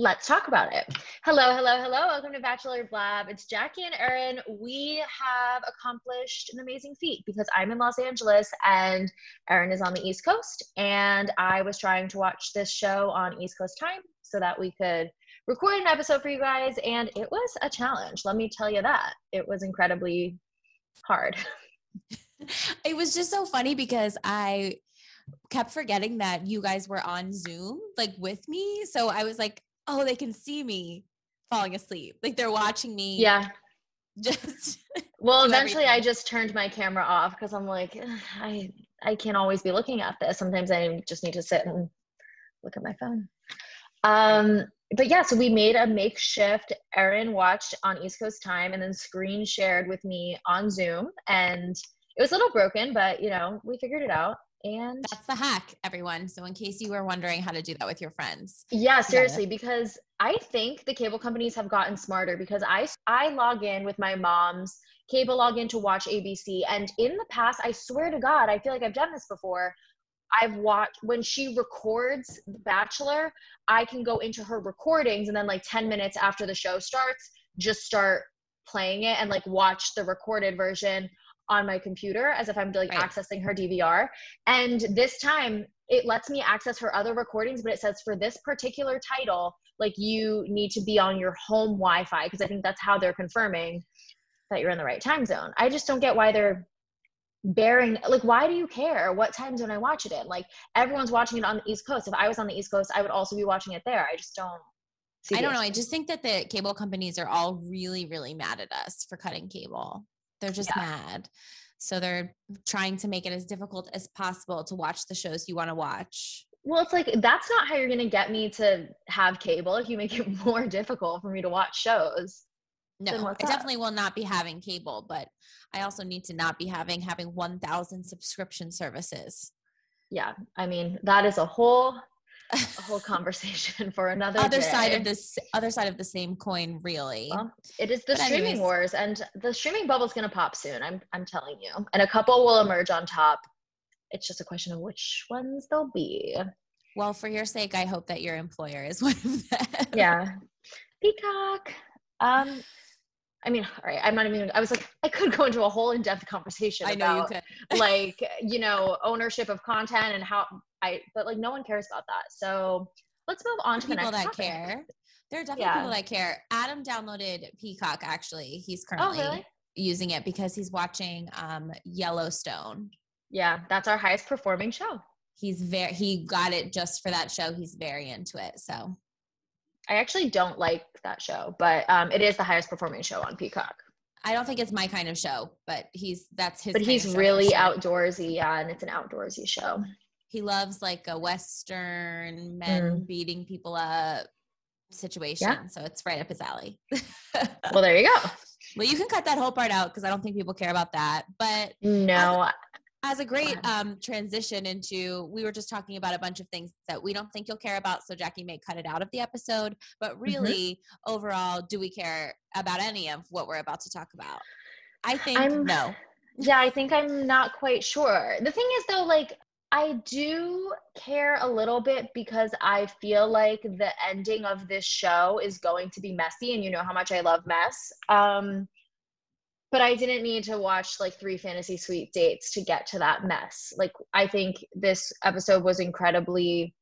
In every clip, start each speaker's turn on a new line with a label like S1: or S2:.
S1: Let's talk about it. Hello, hello, hello. Welcome to Bachelor Blab. It's Jackie and Erin. We have accomplished an amazing feat because I'm in Los Angeles and Erin is on the East Coast. And I was trying to watch this show on East Coast time so that we could record an episode for you guys. And it was a challenge. Let me tell you that. It was incredibly hard.
S2: it was just so funny because I kept forgetting that you guys were on Zoom like with me. So I was like, oh, they can see me falling asleep. Like they're watching me.
S1: Yeah.
S2: Just
S1: well, eventually everything. I just turned my camera off because I'm like, I I can't always be looking at this. Sometimes I just need to sit and look at my phone. Um, but yeah, so we made a makeshift. Erin watched on East Coast time and then screen shared with me on Zoom. And it was a little broken, but you know, we figured it out. And
S2: that's the hack, everyone. So, in case you were wondering how to do that with your friends,
S1: yeah, seriously, because I think the cable companies have gotten smarter because I I log in with my mom's cable login to watch ABC, and in the past, I swear to God, I feel like I've done this before. I've watched when she records The Bachelor, I can go into her recordings and then like 10 minutes after the show starts, just start playing it and like watch the recorded version on my computer as if I'm like right. accessing her DVR. And this time it lets me access her other recordings, but it says for this particular title, like you need to be on your home Wi Fi because I think that's how they're confirming that you're in the right time zone. I just don't get why they're bearing like why do you care what time zone I watch it in? Like everyone's watching it on the East Coast. If I was on the East Coast, I would also be watching it there. I just don't see
S2: I don't know. I just think that the cable companies are all really, really mad at us for cutting cable. They're just yeah. mad. So they're trying to make it as difficult as possible to watch the shows you want to watch.
S1: Well, it's like that's not how you're going to get me to have cable if you make it more difficult for me to watch shows.
S2: No, I definitely will not be having cable, but I also need to not be having having 1000 subscription services.
S1: Yeah, I mean, that is a whole a whole conversation for another
S2: other
S1: day.
S2: side of this other side of the same coin really.
S1: Well, it is the but streaming anyways. wars and the streaming bubble's going to pop soon i'm i'm telling you. And a couple will emerge on top. It's just a question of which ones they'll be.
S2: Well for your sake i hope that your employer is one of them.
S1: Yeah. Peacock. Um I mean, all right, I'm not even, I was like, I could go into a whole in depth conversation I know about, you could. like, you know, ownership of content and how I, but like, no one cares about that. So let's move on to
S2: people
S1: the
S2: next
S1: that
S2: topic. care. There are definitely yeah. people that care. Adam downloaded Peacock actually. He's oh, currently oh, really? using it because he's watching um, Yellowstone.
S1: Yeah, that's our highest performing show.
S2: He's very, he got it just for that show. He's very into it. So
S1: I actually don't like that show, but um, it is the highest performing show on Peacock.
S2: I don't think it's my kind of show, but he's that's his.
S1: But he's really outdoorsy, yeah, and it's an outdoorsy show.
S2: He loves like a western men mm. beating people up situation, yeah. so it's right up his alley.
S1: well, there you go.
S2: Well, you can cut that whole part out because I don't think people care about that. But
S1: no,
S2: as a great um, transition into we were just talking about a bunch of things that we don't think you'll care about so jackie may cut it out of the episode but mm-hmm. really mm-hmm. overall do we care about any of what we're about to talk about i think I'm, no
S1: yeah i think i'm not quite sure the thing is though like i do care a little bit because i feel like the ending of this show is going to be messy and you know how much i love mess um but I didn't need to watch like three fantasy suite dates to get to that mess. Like I think this episode was incredibly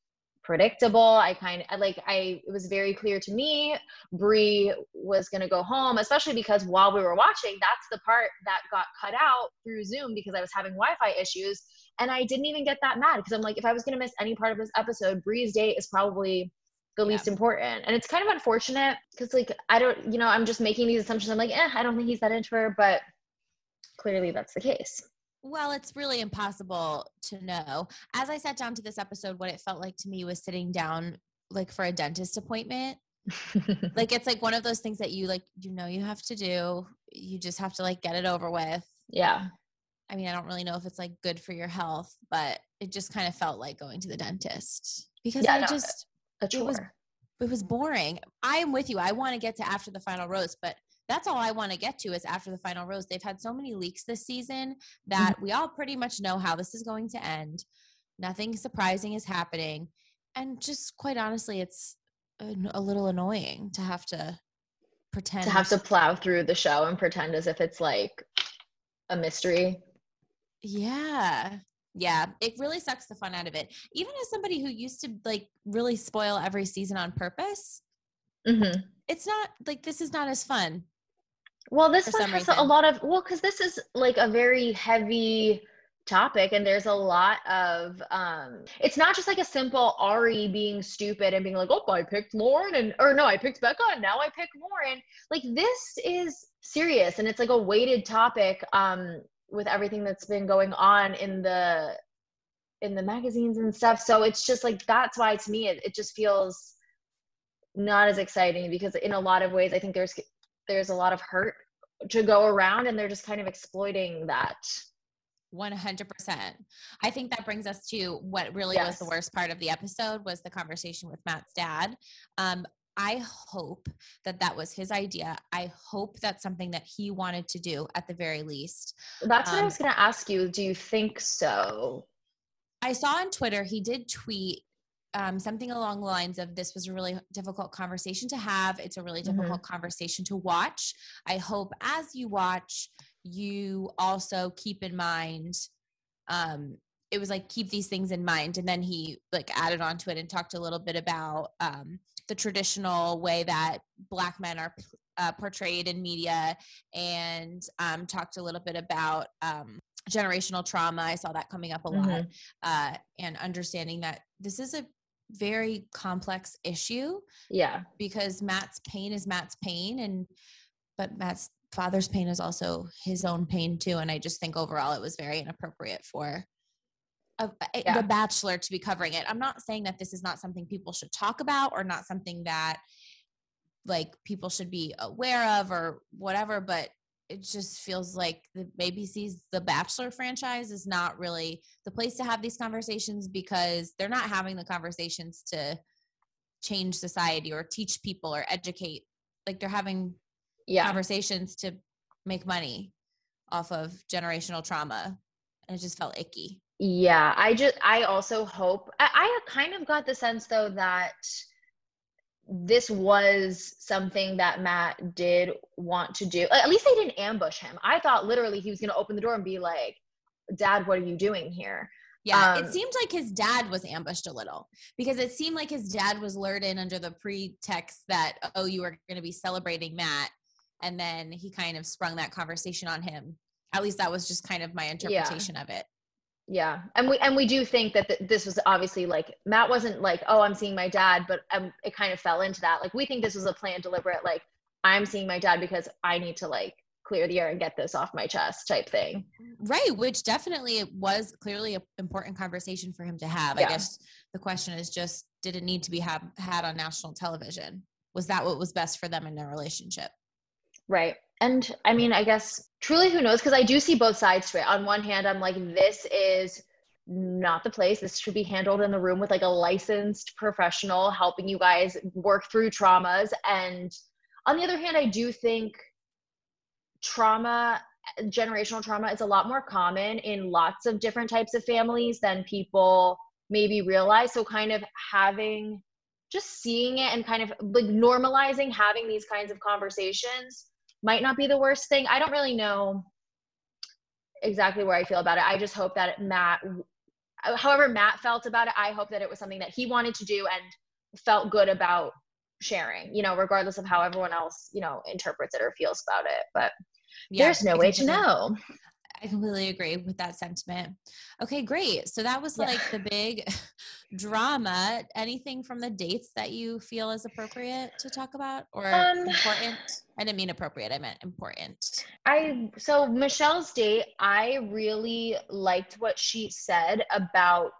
S1: predictable. I kind of like I it was very clear to me Bri was going to go home, especially because while we were watching, that's the part that got cut out through Zoom because I was having Wi-Fi issues and I didn't even get that mad because I'm like if I was going to miss any part of this episode, Bri's date is probably the yeah. least important. And it's kind of unfortunate because, like, I don't, you know, I'm just making these assumptions. I'm like, eh, I don't think he's that into her, but clearly that's the case.
S2: Well, it's really impossible to know. As I sat down to this episode, what it felt like to me was sitting down like for a dentist appointment. like it's like one of those things that you like you know you have to do. You just have to like get it over with.
S1: Yeah.
S2: I mean, I don't really know if it's like good for your health, but it just kind of felt like going to the dentist because
S1: Yeah,
S2: I
S1: no,
S2: just
S1: A
S2: it was it was boring. I am with you. I want to get to after the final rose, but that's all I want to get to is after the final rose. They've had so many leaks this season that
S1: Mm-hmm.
S2: we all pretty much know how this is going to end. Nothing surprising is happening. And just quite honestly, it's a, a little annoying to have to pretend
S1: to have to plow through the show and pretend as if it's like a mystery.
S2: Yeah. Yeah. It really sucks the fun out of it. Even as somebody who used to like really spoil every season on purpose,
S1: Mm-hmm.
S2: it's not like this is not as fun.
S1: Well, this one has a lot of well, because this is like a very heavy topic, and there's a lot of um. It's not just like a simple Ari being stupid and being like, "Oh, I picked Lauren," and or no, I picked Becca, and now I pick Lauren. Like this is serious, and it's like a weighted topic. Um, with everything that's been going on in the in the magazines and stuff, so it's just like that's why to me it, it just feels not as exciting because in a lot of ways I think there's there's a lot of hurt to go around and they're just kind of exploiting that.
S2: 100%. I think that brings us to what really was the worst part of the episode was the conversation with Matt's dad. Um, I hope that that was his idea. I hope that's something that he wanted to do at the very least.
S1: That's what I
S2: Um,
S1: was going to ask you. Do you think so?
S2: I saw on Twitter he did tweet um, something along the lines of this was a really difficult conversation to have. It's a really
S1: Mhm.
S2: difficult conversation to watch. I hope as you watch, you also keep in mind. Um, it was like keep these things in mind, and then he like added onto it and talked a little bit about um, the traditional way that Black men are uh, portrayed in media, and um, talked a little bit about um, generational trauma. I saw that coming up a lot
S1: Mhm.
S2: uh, and understanding that this is a very complex issue
S1: Yeah.
S2: because Matt's pain is Matt's pain, and but Matt's father's pain is also his own pain too. And I just think overall it was very inappropriate for a, a- uh, eh,
S1: Yeah.
S2: the Bachelor to be covering it. I'm not saying that this is not something people should talk about or not something that like people should be aware of or whatever, but it just feels like the ABC's The Bachelor franchise is not really the place to have these conversations because they're not having the conversations to change society or teach people or educate. Like they're having
S1: Yeah.
S2: conversations to make money off of generational trauma. And it just felt icky.
S1: Yeah. I just, I also hope, I, I kind of got the sense though that this was something that Matt did want to do. At least they didn't ambush him. I thought literally he was going to open the door and be like, Dad, what are you doing here?
S2: Yeah,
S1: Um,
S2: it seemed like his dad was ambushed a little because it seemed like his dad was lured in under the pretext that, oh, you were going to be celebrating Matt. And then he kind of sprung that conversation on him. At least that was just kind of my interpretation of it.
S1: Yeah, and we and we do think that th- this was obviously like Matt wasn't like, oh, I'm seeing my dad, but um, it kind of fell into that. Like we think this was a planned, deliberate, like I'm seeing my dad because I need to like clear the air and get this off my chest type thing.
S2: Right, which definitely was clearly an important conversation for him to have. I guess the question is just did it need to be have, had on national television? Was that what was best for them in their relationship?
S1: Right. And I mean, I guess truly who knows? Because I do see both sides to it. On one hand, I'm like, this is not the place. This should be handled in the room with like a licensed professional helping you guys work through traumas. And on the other hand, I do think trauma, generational trauma, is a lot more common in lots of different types of families than people maybe realize. So, kind of having just seeing it and kind of like normalizing having these kinds of conversations might not be the worst thing. I don't really know exactly where I feel about it. I just hope that Matt, however Matt felt about it, I hope that it was something that he wanted to do and felt good about sharing, you know, regardless of how everyone else, you know, interprets it or feels about it. But there's no way to know.
S2: I completely agree with that sentiment. Okay, great. So that was
S1: Yeah.
S2: like the big drama. Anything from the dates that you feel is appropriate to talk about or
S1: Um,
S2: important? I didn't mean appropriate, I meant important.
S1: I so Michelle's date, I really liked what she said about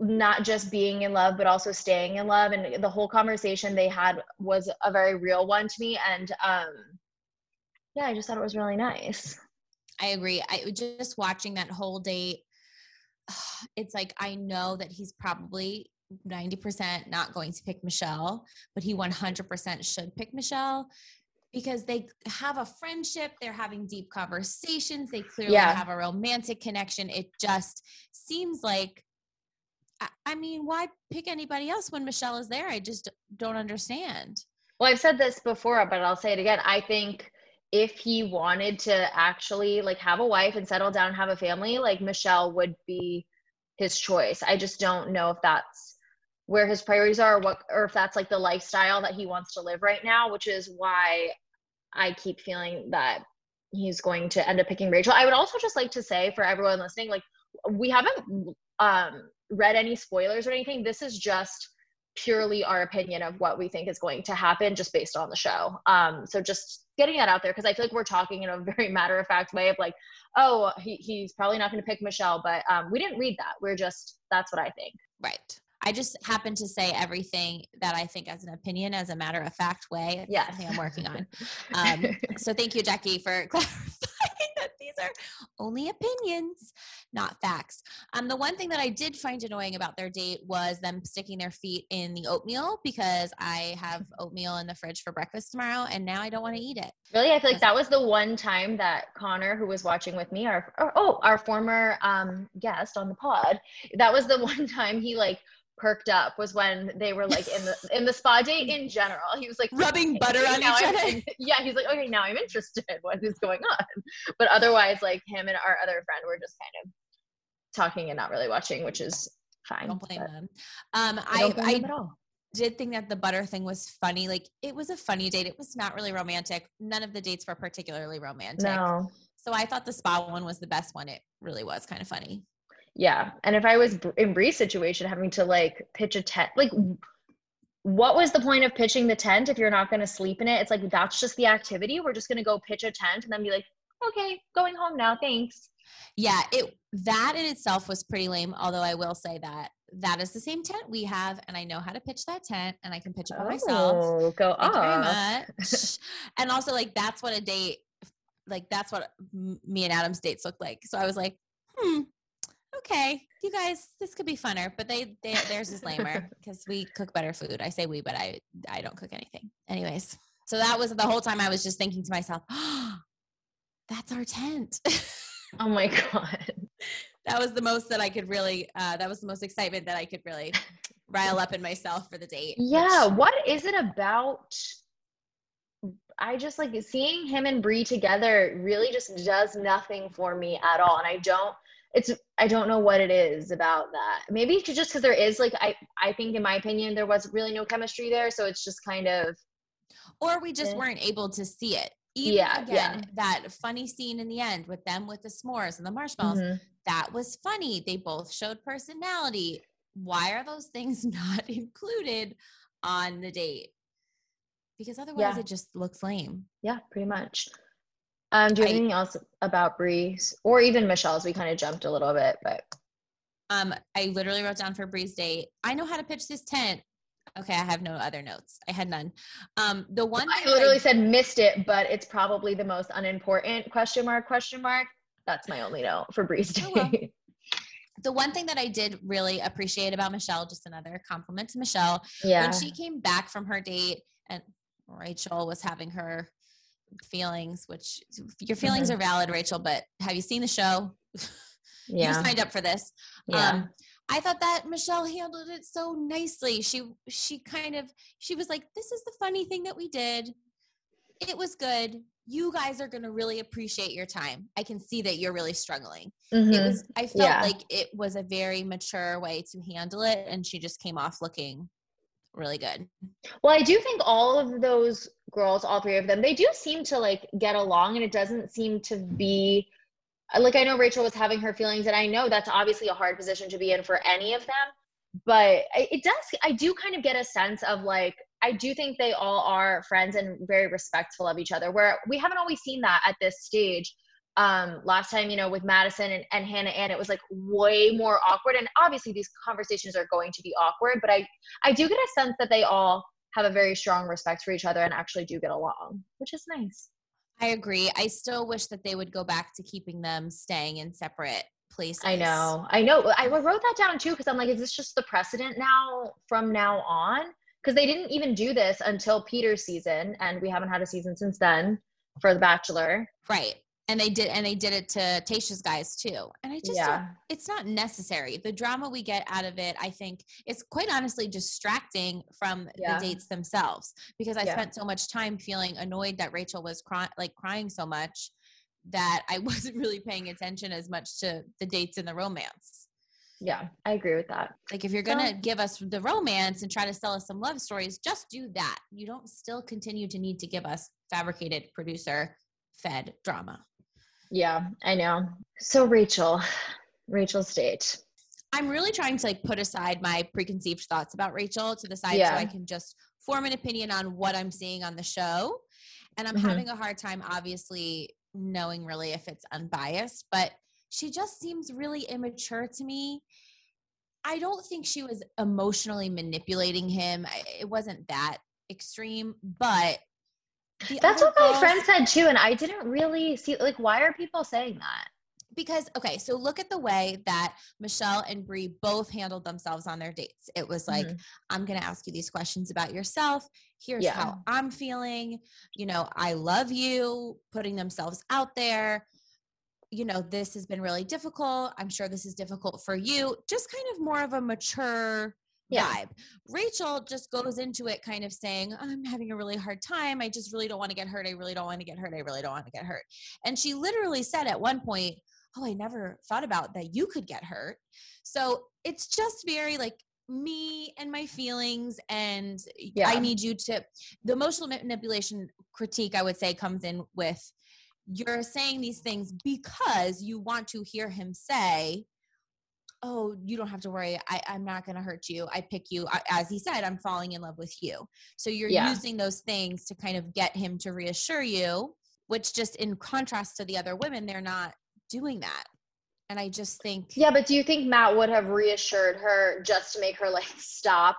S1: not just being in love but also staying in love and the whole conversation they had was a very real one to me and um yeah, I just thought it was really nice.
S2: I agree. I just watching that whole date, it's like I know that he's probably 90% not going to pick Michelle, but he 100% should pick Michelle because they have a friendship, they're having deep conversations, they clearly
S1: Yeah.
S2: have a romantic connection. It just seems like I- I mean, why pick anybody else when Michelle is there? I just don't understand.
S1: Well, I've said this before, but I'll say it again. I think if he wanted to actually like have a wife and settle down and have a family, like Michelle would be his choice. I just don't know if that's where his priorities are or what or if that's like the lifestyle that he wants to live right now, which is why I keep feeling that he's going to end up picking Rachel. I would also just like to say for everyone listening, like we haven't um read any spoilers or anything. This is just purely our opinion of what we think is going to happen just based on the show. Um, so just getting that out there because I feel like we're talking in a very matter of fact way of like, oh, he, he's probably not going to pick Michelle, but um, we didn't read that. We're just that's what I think.
S2: Right. I just happen to say everything that I think as an opinion, as a matter of fact way. Yeah. I'm working on. Um, so thank you, Jackie, for clarifying that these are only opinions, not facts. Um, the one thing that I did find annoying about their date was them sticking their feet in the oatmeal because I have oatmeal in the fridge for breakfast tomorrow, and now I don't want to eat it.
S1: Really, I feel like that was the one time that Connor, who was watching with me, our or, oh, our former um, guest on the pod, that was the one time he like perked up was when they were like in the in the spa date in general. He was like
S2: Rubbing butter on each
S1: I'm
S2: other.
S1: yeah, he's like, okay, now I'm interested. What is going on? But otherwise, like him and our other friend were just kind of talking and not really watching, which is fine.
S2: don't blame them. Um,
S1: I
S2: I,
S1: don't blame
S2: I
S1: them at all.
S2: did think that the butter thing was funny. Like it was a funny date. It was not really romantic. None of the dates were particularly romantic.
S1: No.
S2: So I thought the spa one was the best one. It really was kind of funny.
S1: Yeah. And if I was in Bri's situation, having to like pitch a tent, like what was the point of pitching the tent if you're not going to sleep in it? It's like, that's just the activity. We're just going to go pitch a tent and then be like, okay, going home now. Thanks.
S2: Yeah, it that in itself was pretty lame. Although I will say that that is the same tent we have, and I know how to pitch that tent, and I can pitch it by myself.
S1: Oh, go
S2: Thank very
S1: off.
S2: much. and also, like that's what a date, like that's what me and Adam's dates look like. So I was like, hmm, okay, you guys, this could be funner. But they, they theirs is lamer because we cook better food. I say we, but I I don't cook anything. Anyways, so that was the whole time I was just thinking to myself, oh, that's our tent.
S1: Oh my God.
S2: that was the most that I could really. Uh, that was the most excitement that I could really rile up in myself for the date. which-
S1: Yeah. What is it about? I just like seeing him and Bri together really just does nothing for me at all. And I don't, it's, I don't know what it is about that. Maybe it's just because there is like, I, I think in my opinion, there was really no chemistry there. So it's just kind of,
S2: or we just
S1: Yeah.
S2: weren't able to see it. Even
S1: Yeah,
S2: again,
S1: yeah.
S2: that funny scene in the end with them with the s'mores and the marshmallows,
S1: Mhm.
S2: that was funny. They both showed personality. Why are those things not included on the date? Because otherwise
S1: Yeah.
S2: it just looks lame.
S1: yeah, pretty much. Um, do you have
S2: I-
S1: anything else about Bri's or even Michelle's? We kind of jumped a little bit, but
S2: Um, I literally wrote down for Bri's date. I know how to pitch this tent. Okay, I have no other notes. I had none. Um, the one
S1: I literally said missed it, but it's probably the most unimportant question mark, question mark. That's my only note for Bri's
S2: Oh, well. the one thing that I did really appreciate about Michelle, just another compliment to Michelle,
S1: yeah.
S2: when she came back from her date and Rachel was having her feelings, which your feelings
S1: Mhm.
S2: are valid, Rachel, but have you seen the show?
S1: Yeah.
S2: you signed up for this.
S1: yeah.
S2: Um, I thought that Michelle handled it so nicely. She she kind of she was like, "This is the funny thing that we did. It was good. You guys are going to really appreciate your time. I can see that you're really struggling." It
S1: Mhm.
S2: was I felt
S1: Yeah.
S2: like it was a very mature way to handle it and she just came off looking really good.
S1: Well, I do think all of those girls, all three of them, they do seem to like get along, and it doesn't seem to be like I know Rachel was having her feelings, and I know that's obviously a hard position to be in for any of them. But it does, I do kind of get a sense of like, I do think they all are friends and very respectful of each other, where we haven't always seen that at this stage. Um, last time, you know, with Madison and, and Hannah Ann, it was like way more awkward. And obviously, these conversations are going to be awkward, but I I do get a sense that they all have a very strong respect for each other and actually do get along, which is nice.
S2: I agree. I still wish that they would go back to keeping them staying in separate places.
S1: I know. I know. I wrote that down too because I'm like, is this just the precedent now from now on? Because they didn't even do this until Peter's season, and we haven't had a season since then for The Bachelor.
S2: Right. And they did and they did it to Tayshia's guys too. And I just
S1: Yeah.
S2: it's not necessary. The drama we get out of it, I think, is quite honestly distracting from
S1: Yeah.
S2: the dates themselves because I
S1: Yeah.
S2: spent so much time feeling annoyed that Rachel was cry- like crying so much that I wasn't really paying attention as much to the dates and the romance.
S1: Yeah, I agree with that.
S2: Like if you're gonna give us the romance and try to sell us some love stories, just do that. You don't still continue to need to give us fabricated producer fed drama.
S1: Yeah, I know. So Rachel, Rachel State.
S2: I'm really trying to like put aside my preconceived thoughts about Rachel to the side
S1: Yeah.
S2: so I can just form an opinion on what I'm seeing on the show. And I'm
S1: Mhm.
S2: having a hard time obviously knowing really if it's unbiased, but she just seems really immature to me. I don't think she was emotionally manipulating him. It wasn't that extreme, but the
S1: That's what my
S2: girls-
S1: friend said too, and I didn't really see. Like, why are people saying that?
S2: because okay so look at the way that michelle and Bri both handled themselves on their dates it was like
S1: Mhm.
S2: i'm going to ask you these questions about yourself here's
S1: Yeah.
S2: how i'm feeling you know i love you putting themselves out there you know this has been really difficult i'm sure this is difficult for you just kind of more of a mature
S1: Yeah.
S2: vibe rachel just goes into it kind of saying i'm having a really hard time i just really don't want to get hurt i really don't want to get hurt i really don't want to get hurt and she literally said at one point oh, I never thought about that you could get hurt. So it's just very like me and my feelings. And I need you to, the emotional manipulation critique, I would say, comes in with you're saying these things because you want to hear him say, Oh, you don't have to worry. I, I'm not going to hurt you. I pick you. I, as he said, I'm falling in love with you. So you're
S1: Yeah.
S2: using those things to kind of get him to reassure you, which just in contrast to the other women, they're not doing that. And I just think,
S1: Yeah, but do you think Matt would have reassured her just to make her like stop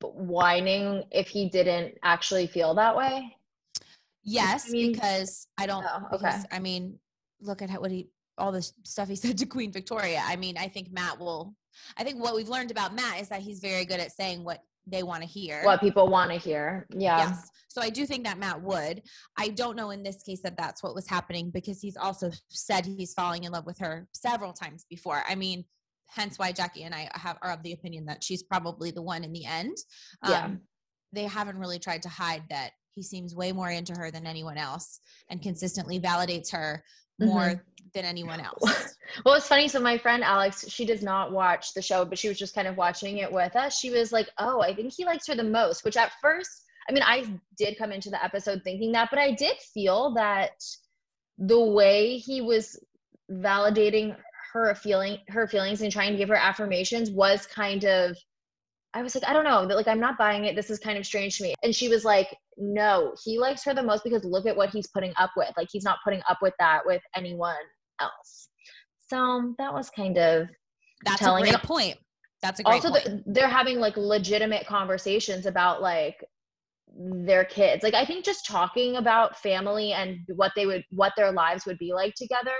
S1: whining if he didn't actually feel that way?
S2: yes,
S1: mean-
S2: because I don't,
S1: Oh, okay.
S2: because, I mean, look at how, what he, all the stuff he said to Queen Victoria. I mean, I think Matt will, I think what we've learned about Matt is that he's very good at saying what they want to hear.
S1: What people want to hear. Yeah.
S2: Yes. So I do think that Matt would. I don't know in this case that that's what was happening because he's also said he's falling in love with her several times before. I mean, hence why Jackie and I have are of the opinion that she's probably the one in the end.
S1: Yeah.
S2: Um, they haven't really tried to hide that he seems way more into her than anyone else and consistently validates her more
S1: Mhm.
S2: Than anyone else.
S1: Well, it's funny. So my friend Alex, she does not watch the show, but she was just kind of watching it with us. She was like, "Oh, I think he likes her the most." Which at first, I mean, I did come into the episode thinking that, but I did feel that the way he was validating her feeling, her feelings, and trying to give her affirmations was kind of. I was like, I don't know, that like I'm not buying it. This is kind of strange to me. And she was like, No, he likes her the most because look at what he's putting up with. Like he's not putting up with that with anyone else. So um, that was kind of
S2: That's
S1: Telling
S2: a
S1: it-
S2: point. That's a great
S1: also
S2: point.
S1: the, they're having like legitimate conversations about like their kids. Like I think just talking about family and what they would what their lives would be like together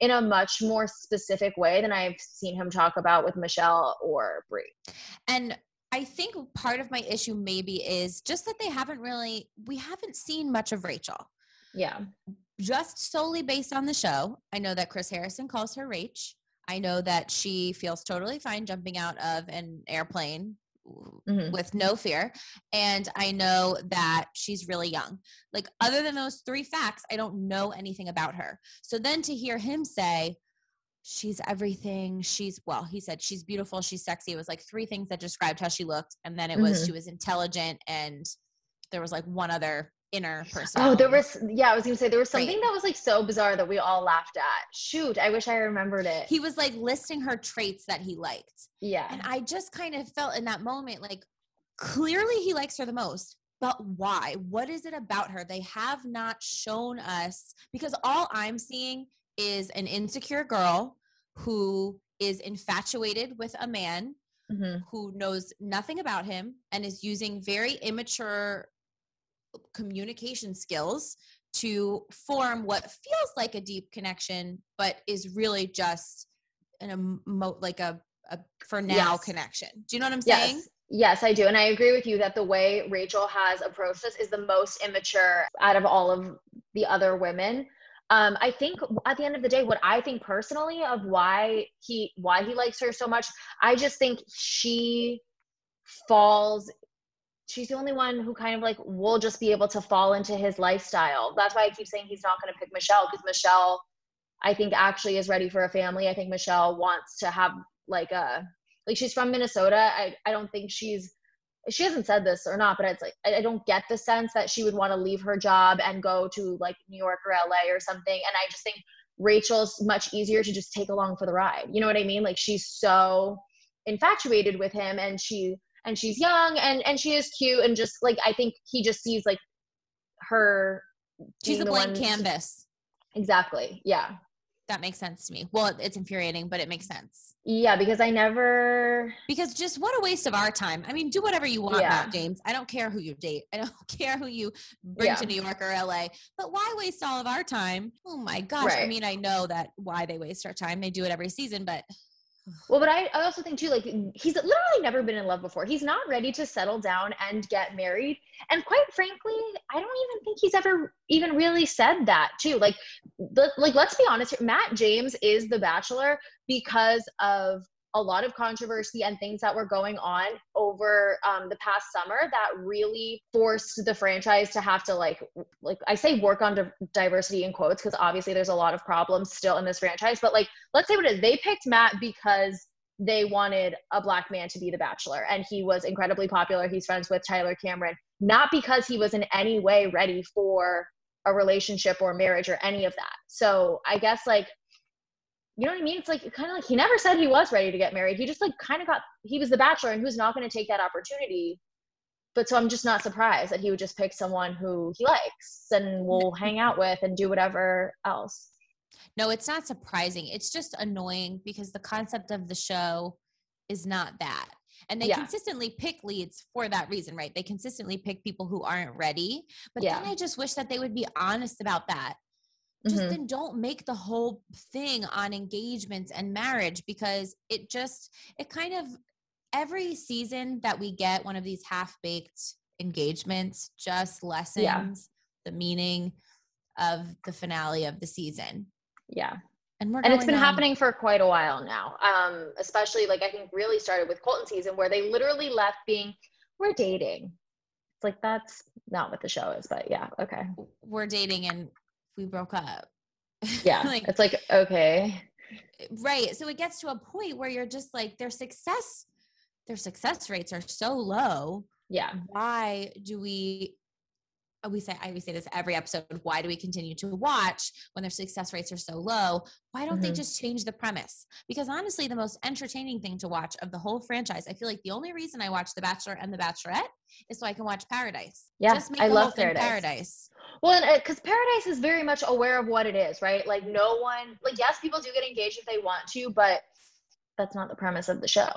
S1: in a much more specific way than I've seen him talk about with Michelle or Bri.
S2: And I think part of my issue maybe is just that they haven't really, we haven't seen much of Rachel.
S1: Yeah.
S2: Just solely based on the show. I know that Chris Harrison calls her Rach. I know that she feels totally fine jumping out of an airplane
S1: Mhm.
S2: with no fear. And I know that she's really young. Like, other than those three facts, I don't know anything about her. So then to hear him say, she's everything. She's, well, he said she's beautiful, she's sexy. It was like three things that described how she looked. And then it was
S1: Mhm.
S2: she was intelligent and there was like one other inner person.
S1: Oh, there was yeah, I was gonna say there was something
S2: Right.
S1: that was like so bizarre that we all laughed at. Shoot, I wish I remembered it.
S2: He was like listing her traits that he liked.
S1: yeah.
S2: And I just kind of felt in that moment like clearly he likes her the most. But why? What is it about her? They have not shown us because all I'm seeing is an insecure girl who is infatuated with a man
S1: Mhm.
S2: who knows nothing about him and is using very immature communication skills to form what feels like a deep connection, but is really just an emo like a, a for now
S1: Yes.
S2: connection. Do you know what I'm saying?
S1: Yes. Yes, I do. And I agree with you that the way Rachel has approached this is the most immature out of all of the other women. Um, I think at the end of the day, what I think personally of why he why he likes her so much, I just think she falls she's the only one who kind of like will just be able to fall into his lifestyle. That's why I keep saying he's not going to pick Michelle because Michelle, I think, actually is ready for a family. I think Michelle wants to have like a like she's from Minnesota. I I don't think she's she hasn't said this or not, but it's like I, I don't get the sense that she would want to leave her job and go to like New York or LA or something. And I just think Rachel's much easier to just take along for the ride. You know what I mean? Like she's so infatuated with him and she and she's young and and she is cute and just like I think he just sees like her
S2: She's a blank canvas.
S1: Exactly. Yeah.
S2: That makes sense to me. Well, it's infuriating, but it makes sense.
S1: Yeah, because I never
S2: Because just what a waste of our time. I mean, do whatever you want,
S1: Yeah.
S2: Matt James. I don't care who you date. I don't care who you bring
S1: Yeah.
S2: to New York or LA. But why waste all of our time? Oh my gosh.
S1: Right.
S2: I mean, I know that why they waste our time. They do it every season, but
S1: Well, but I, I also think too, like he's literally never been in love before. He's not ready to settle down and get married. And quite frankly, I don't even think he's ever even really said that too. Like, the, like let's be honest, Matt James is the Bachelor because of a lot of controversy and things that were going on over um, the past summer that really forced the franchise to have to like like i say work on di- diversity in quotes because obviously there's a lot of problems still in this franchise but like let's say what it is they picked matt because they wanted a black man to be the bachelor and he was incredibly popular he's friends with tyler cameron not because he was in any way ready for a relationship or marriage or any of that. So i guess like you know what I mean? It's like kind of like he never said he was ready to get married. He just like kind of got he was the bachelor and who's not going to take that opportunity. But so I'm just not surprised that he would just pick someone who he likes and will hang out with and do whatever else.
S2: no, it's not surprising. It's just annoying because the concept of the show is not that. And they
S1: Yeah.
S2: consistently pick leads for that reason, right? They consistently pick people who aren't ready. But then I just wish that they would be honest about that. Just
S1: Mhm.
S2: then don't make the whole thing on engagements and marriage because it just it kind of every season that we get one of these half-baked engagements just lessens the meaning of the finale of the season
S1: Yeah.
S2: and we're
S1: And it's been
S2: on-
S1: happening for quite a while now. Um, especially like I think really started with Colton season where they literally left being, we're dating. It's like that's not what the show is, but yeah, okay.
S2: we're dating and we broke up
S1: Yeah.
S2: like
S1: it's like, okay.
S2: right so it gets to a point where you're just like their success their success rates are so low
S1: Yeah.
S2: why do we we say I we say this every episode why do we continue to watch when their success rates are so low why don't they
S1: Mhm.
S2: just change the premise because honestly the most entertaining thing to watch of the whole franchise I feel like the only reason I watch The Bachelor and The Bachelorette is so I can watch Paradise
S1: Yeah,
S2: just make
S1: I love Paradise.
S2: Paradise
S1: Well, because Paradise is very much aware of what it is, right? Like, no one, like, yes, people do get engaged if they want to, but that's not the premise of the show.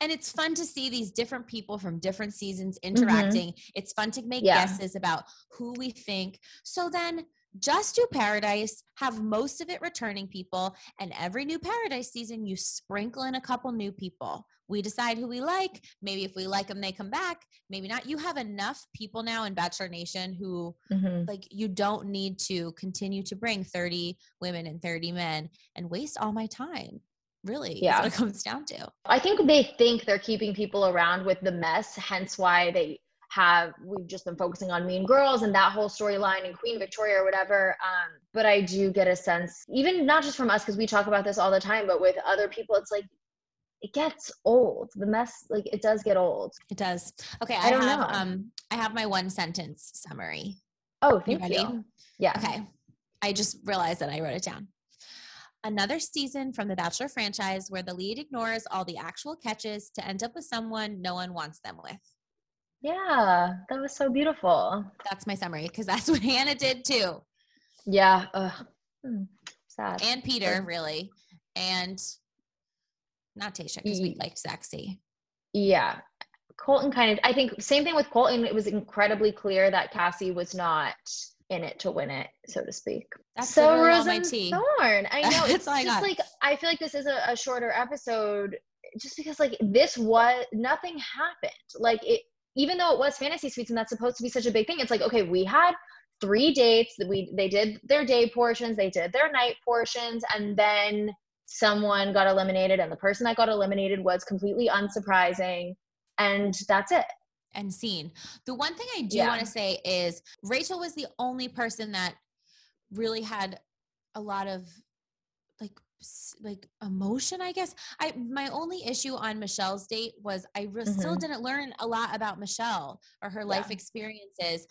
S2: And it's fun to see these different people from different seasons interacting. It's fun to make
S1: Mm-hmm. Yeah.
S2: guesses about who we think. So then just do paradise have most of it returning people and every new paradise season you sprinkle in a couple new people. We decide who we like. Maybe if we like them they come back. Maybe not. You have enough people now in bachelor nation who
S1: Mm-hmm.
S2: like you don't need to continue to bring 30 women and 30 men and waste all my time really yeah what it comes down to
S1: I think they think they're keeping people around with the mess, hence why they have, we've just been focusing on Mean Girls and that whole storyline and Queen Victoria or whatever. Um, but I do get a sense, even not just from us, because we talk about this all the time, but with other people, it's like, it gets old. The mess, like, it does get old.
S2: It does. Okay, I,
S1: I don't
S2: have
S1: know.
S2: um I have my one sentence summary.
S1: Oh, thank you.
S2: ready?
S1: Yeah.
S2: Okay. I just realized that I wrote it down. Another season from the Bachelor franchise where the lead ignores all the actual catches to end up with someone no one wants them with.
S1: Yeah. That was so beautiful.
S2: That's my summary because that's what Hannah did too.
S1: Yeah. Ugh. Hmm. Sad.
S2: And Peter, really. And not Tayshia because we liked Sexy.
S1: Yeah. Colton kind of, I think, same thing with Colton. It was incredibly clear that Cassie was not in it to win it, so to speak.
S2: That's
S1: so Rose
S2: my
S1: and. Thorn. I know it's
S2: I
S1: just
S2: got.
S1: like I feel like this is a, a shorter episode, just because like this was nothing happened. Like it, even though it was fantasy suites and that's supposed to be such a big thing. It's like okay, we had three dates that we they did their day portions, they did their night portions, and then someone got eliminated, and the person that got eliminated was completely unsurprising, and that's it.
S2: And seen. The one thing I do
S1: Yeah.
S2: want to say is Rachel was the only person that really had a lot of like like emotion i guess i my only issue on michelle's date was i re- still
S1: Mhm.
S2: didn't learn a lot about michelle or her life experiences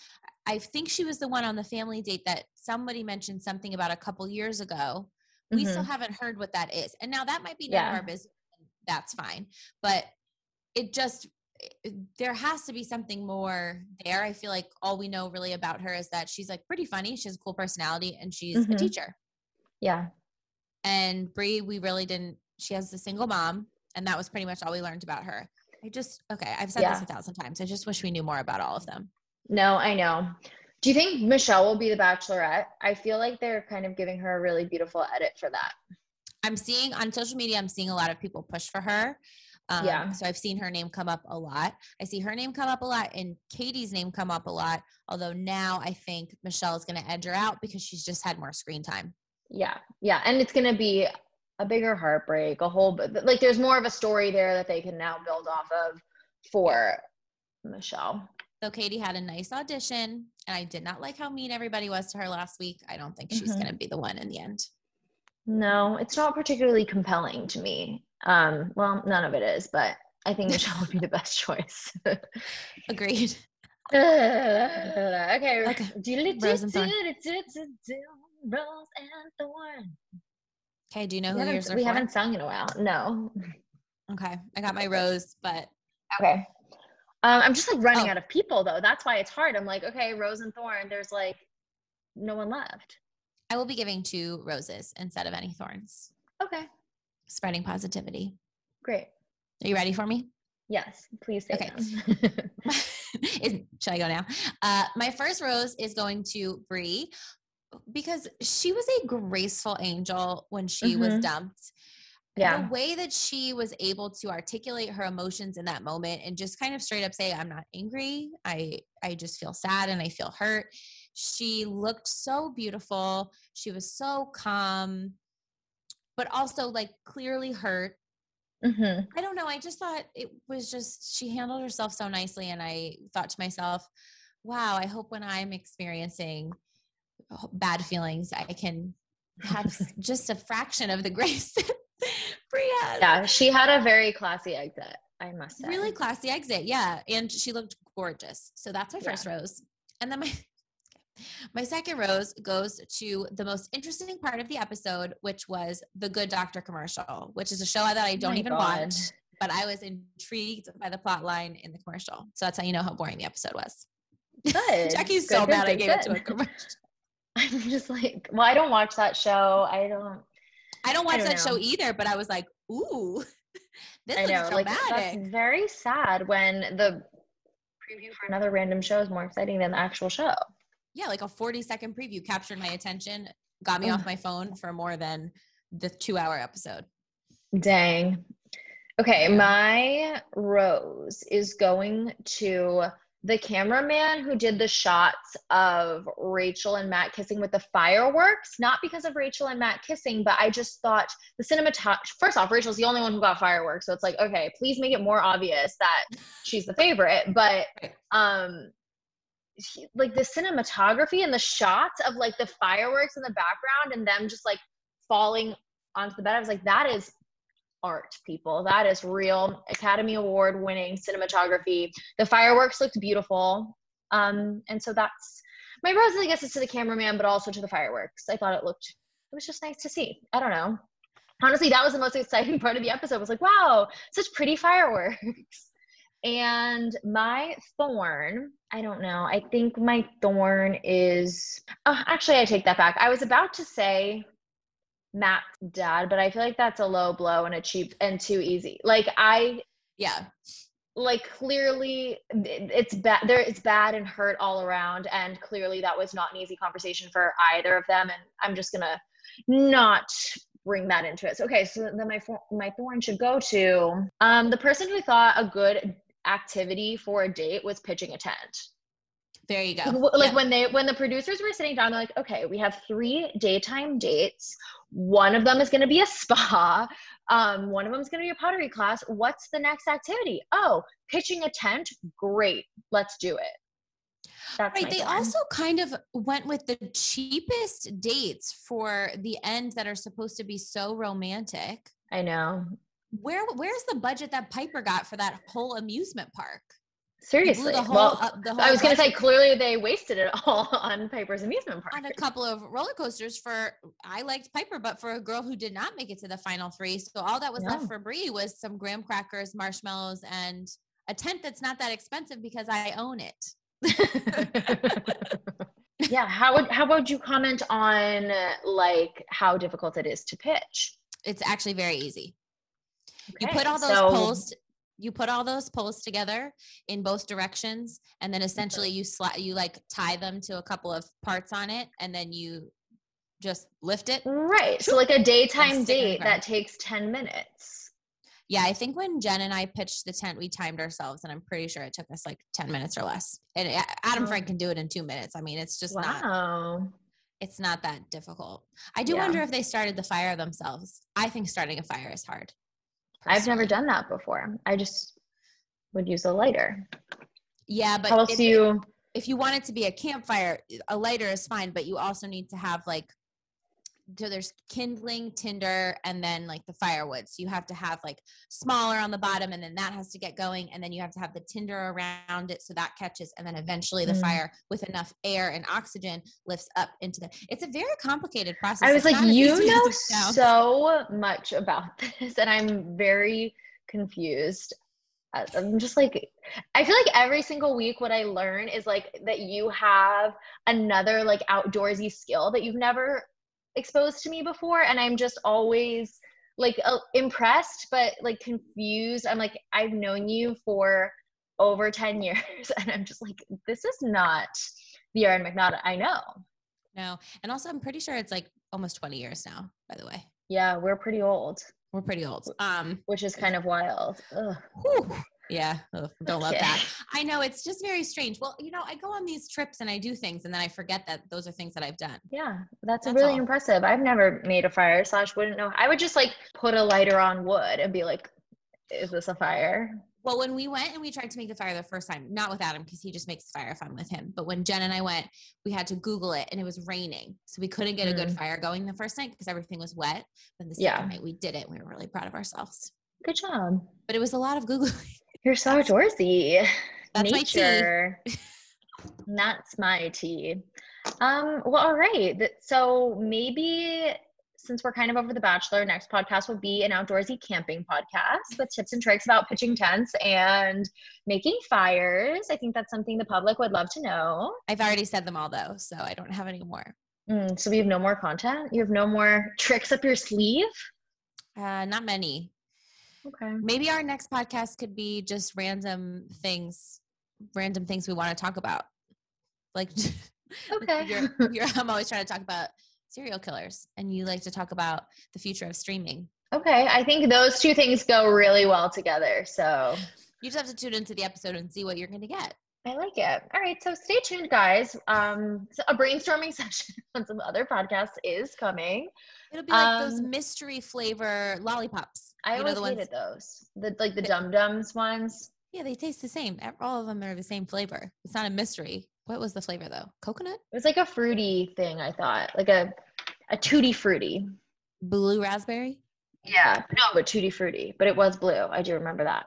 S2: i think she was the one on the family date that somebody mentioned something about a couple years ago we still haven't heard what that is and now that might be none of
S1: Mm-hmm.
S2: Our business that's fine but it just there has to be something more there i feel like all we know really about her is that she's like pretty funny she has a cool personality and she's a
S1: Mhm.
S2: teacher
S1: Yeah.
S2: and Bri, we really didn't. She has a single mom, and that was pretty much all we learned about her. I just okay. I've said
S1: Yeah.
S2: this a thousand times. I just wish we knew more about all of them.
S1: No, I know. Do you think Michelle will be the bachelorette? I feel like they're kind of giving her a really beautiful edit for that.
S2: I'm seeing on social media. I'm seeing a lot of people push for her. Um,
S1: Yeah.
S2: So I've seen her name come up a lot. I see her name come up a lot, and Katie's name come up a lot. Although now I think Michelle is going to edge her out because she's just had more screen time.
S1: Yeah. Yeah. And it's going to be a bigger heartbreak, a whole, like there's more of a story there that they can now build off of for Michelle.
S2: So Katie had a nice audition, and I did not like how mean everybody was to her last week. I don't think she's
S1: Mhm.
S2: going to be the one in the end.
S1: No, it's not particularly compelling to me. Um, well, none of it is, but I think Michelle would be the best choice.
S2: Agreed.
S1: okay.
S2: Okay. Rose and Thorn.
S1: Rose and Thorn.
S2: Okay. Do you know
S1: We
S2: who yours are
S1: we
S2: for?
S1: haven't sung in a while. No.
S2: Okay. I got my rose, but
S1: Okay. Um, I'm just like running
S2: Oh.
S1: out of people though. That's why it's hard. I'm like, okay, Rose and Thorn, there's like no one left.
S2: I will be giving two roses instead of any thorns.
S1: Okay.
S2: Spreading positivity.
S1: Great.
S2: Are you ready for me?
S1: Yes, please say
S2: Okay. is, should I go now? Uh, my first rose is going to Bri because she was a graceful angel when she was
S1: Mhm.
S2: dumped.
S1: yeah.
S2: The way that she was able to articulate her emotions in that moment and just kind of straight up say, I'm not angry. I I just feel sad and I feel hurt. She looked so beautiful. She was so calm, but also like clearly hurt
S1: hmm
S2: I don't know. I just thought it was just she handled herself so nicely, and I thought to myself, "Wow, I hope when I'm experiencing bad feelings, I can have just a fraction of the grace that
S1: Yeah, she had a very classy exit, I must say.
S2: really classy exit, yeah, and she looked gorgeous. So that's my
S1: Yeah.
S2: first rose, and then my. My second rose goes to the most interesting part of the episode, which was the Good Doctor commercial, which is a show that I oh don't
S1: Oh
S2: even
S1: God.
S2: watch but I was intrigued by the plot line in the commercial. So that's how you know how boring the episode was.
S1: Good.
S2: Jackie's
S1: Good,
S2: so
S1: good,
S2: mad I
S1: good,
S2: gave it to a commercial.
S1: I'm just like, well, I don't watch that show. I don't.
S2: I don't watch
S1: don't
S2: that show either, but I was like, ooh, this
S1: I
S2: is
S1: know, like
S2: dramatic.
S1: that's very sad when the preview for another random show is more exciting than the actual show.
S2: Yeah, like a 40 second preview captured my attention, got me off my phone for more than the two hour episode.
S1: Dang. Okay,
S2: Yeah.
S1: my rose is going to the cameraman who did the shots of Rachel and Matt kissing with the fireworks, not because of Rachel and Matt kissing, but I just thought the cinematography. First off, Rachel's the only one who got fireworks, so it's like, okay, please make it more obvious that she's the favorite. But um, he- like the cinematography and the shots of like the fireworks in the background and them just like falling onto the bed, I was like, that is art, people. That is real Academy Award winning cinematography. The fireworks looked beautiful. Um, and so that's my rose, I guess, is to the cameraman, but also to the fireworks. I thought it looked, it was just nice to see. I don't know. Honestly, that was the most exciting part of the episode. I was like, wow, such pretty fireworks. And my thorn, I don't know. I think my thorn is, oh, actually, I take that back. I was about to say Matt's dad, but I feel like that's a low blow and a cheap and too easy. Like I
S2: Yeah.
S1: like clearly it's bad there it's bad and hurt all around and clearly that was not an easy conversation for either of them and i'm just gonna not bring that into it so, okay so then my my thorn should go to um the person who thought a good activity for a date was pitching a tent
S2: there you go
S1: like yep. when they when the producers were sitting down they're like okay we have three daytime dates one of them is going to be a spa um, one of them is going to be a pottery class. What's the next activity? Oh, pitching a tent. Great. Let's do it.
S2: That's right. They plan. also kind of went with the cheapest dates for the end that are supposed to be so romantic.
S1: I know.
S2: Where where's the budget that Piper got for that whole amusement park?
S1: Seriously. Whole, well, uh, I was going to say clearly they wasted it all on Piper's amusement park.
S2: On a couple of roller coasters for I liked Piper, but for a girl who did not make it to the final three, so all that was left for Bri was some graham crackers, marshmallows, and a tent that's not that expensive because I own
S1: it. yeah, how would how would you comment on like how difficult it is to pitch?
S2: It's actually very easy. Okay, you put all those so- posts you put all those posts together in both directions and then essentially mm-hmm. you slide you like tie them to a couple of parts on it and then you just lift it.
S1: Right so like a daytime date that. takes 10 minutes.
S2: Yeah i think when jen and i pitched the tent we timed ourselves and i'm pretty sure it took us like 10 minutes or less. And uh, adam oh. frank mm. can do it in two minutes i mean it's just wow. not it's not that difficult. I do yeah. wonder if they started the fire themselves. I think starting a fire is hard
S1: Personally. I've never done that before. I just would use a lighter.
S2: Yeah, but
S1: how else do you?
S2: If you want it to be a campfire, a lighter is fine, but you also need to have like so there's kindling, tinder, and then like the firewood. So you have to have like smaller on the bottom, and then that has to get going, and then you have to have the tinder around it so that catches, and then eventually the mm. fire with enough air and oxygen lifts up into the. It's a very complicated process.
S1: I was it's like, you know so much about this, and I'm very confused. I'm just like, I feel like every single week, what I learn is like that you have another like outdoorsy skill that you've never exposed to me before and i'm just always like uh, impressed but like confused i'm like i've known you for over 10 years and i'm just like this is not the aaron McNaught I know.
S2: No. And also I'm pretty sure it's like almost 20 years now, by the way.
S1: Yeah, we're pretty old.
S2: We're pretty old. Um
S1: which is kind of wild.
S2: Yeah, Ugh, don't love that. I know it's just very strange. Well, you know, I go on these trips and I do things, and then I forget that those are things that I've done.
S1: Yeah, that's, that's really all. impressive. I've never made a fire slash wouldn't know. I would just like put a lighter on wood and be like, "Is this a fire?"
S2: Well, when we went and we tried to make the fire the first time, not with Adam because he just makes fire if I'm with him. But when Jen and I went, we had to Google it and it was raining. So we couldn't get mm. a good mm. fire going the first night because everything was wet. But the second yeah. night we did it. And we were really proud of ourselves.
S1: Good job.
S2: But it was a lot of Googling.
S1: You're so outdoorsy. That's Nature. my tea. That's my tea. Um, well, all right. So maybe since we're kind of over the bachelor, next podcast will be an outdoorsy camping podcast with tips and tricks about pitching tents and making fires. I think that's something the public would love to know.
S2: I've already said them all though, so I don't have any more.
S1: Mm, so we have no more content. You have no more tricks up your sleeve.
S2: Uh, not many. Okay. Maybe our next podcast could be just random things, random things we want to talk about. Like,
S1: okay.
S2: you're, you're, I'm always trying to talk about serial killers, and you like to talk about the future of streaming.
S1: Okay. I think those two things go really well together. So
S2: you just have to tune into the episode and see what you're going to get.
S1: I like it. All right, so stay tuned, guys. Um, so a brainstorming session on some other podcasts is coming.
S2: It'll be like um, those mystery flavor lollipops.
S1: I you always know, the hated ones, those. The like the Dum Dums ones.
S2: Yeah, they taste the same. All of them are the same flavor. It's not a mystery. What was the flavor though? Coconut?
S1: It was like a fruity thing. I thought like a a tutti fruity.
S2: Blue raspberry.
S1: Yeah, no, but tutti fruity. But it was blue. I do remember that.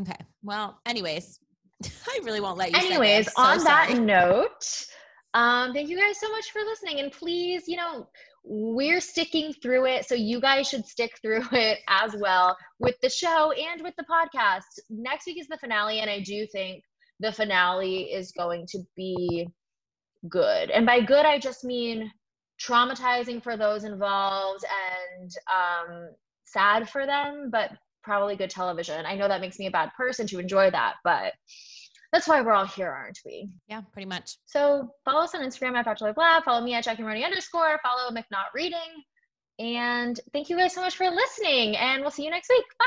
S2: Okay. Well, anyways, I really won't let you.
S1: Anyways, on that note, um, thank you guys so much for listening. And please, you know, we're sticking through it. So you guys should stick through it as well with the show and with the podcast. Next week is the finale. And I do think the finale is going to be good. And by good, I just mean traumatizing for those involved and um, sad for them, but probably good television. I know that makes me a bad person to enjoy that, but that's why we're all here, aren't we?
S2: Yeah, pretty much.
S1: So follow us on Instagram at Bachelor Blab. Follow me at Jackie Maroney underscore. Follow McNaught Reading. And thank you guys so much for listening. And we'll see you next week. Bye.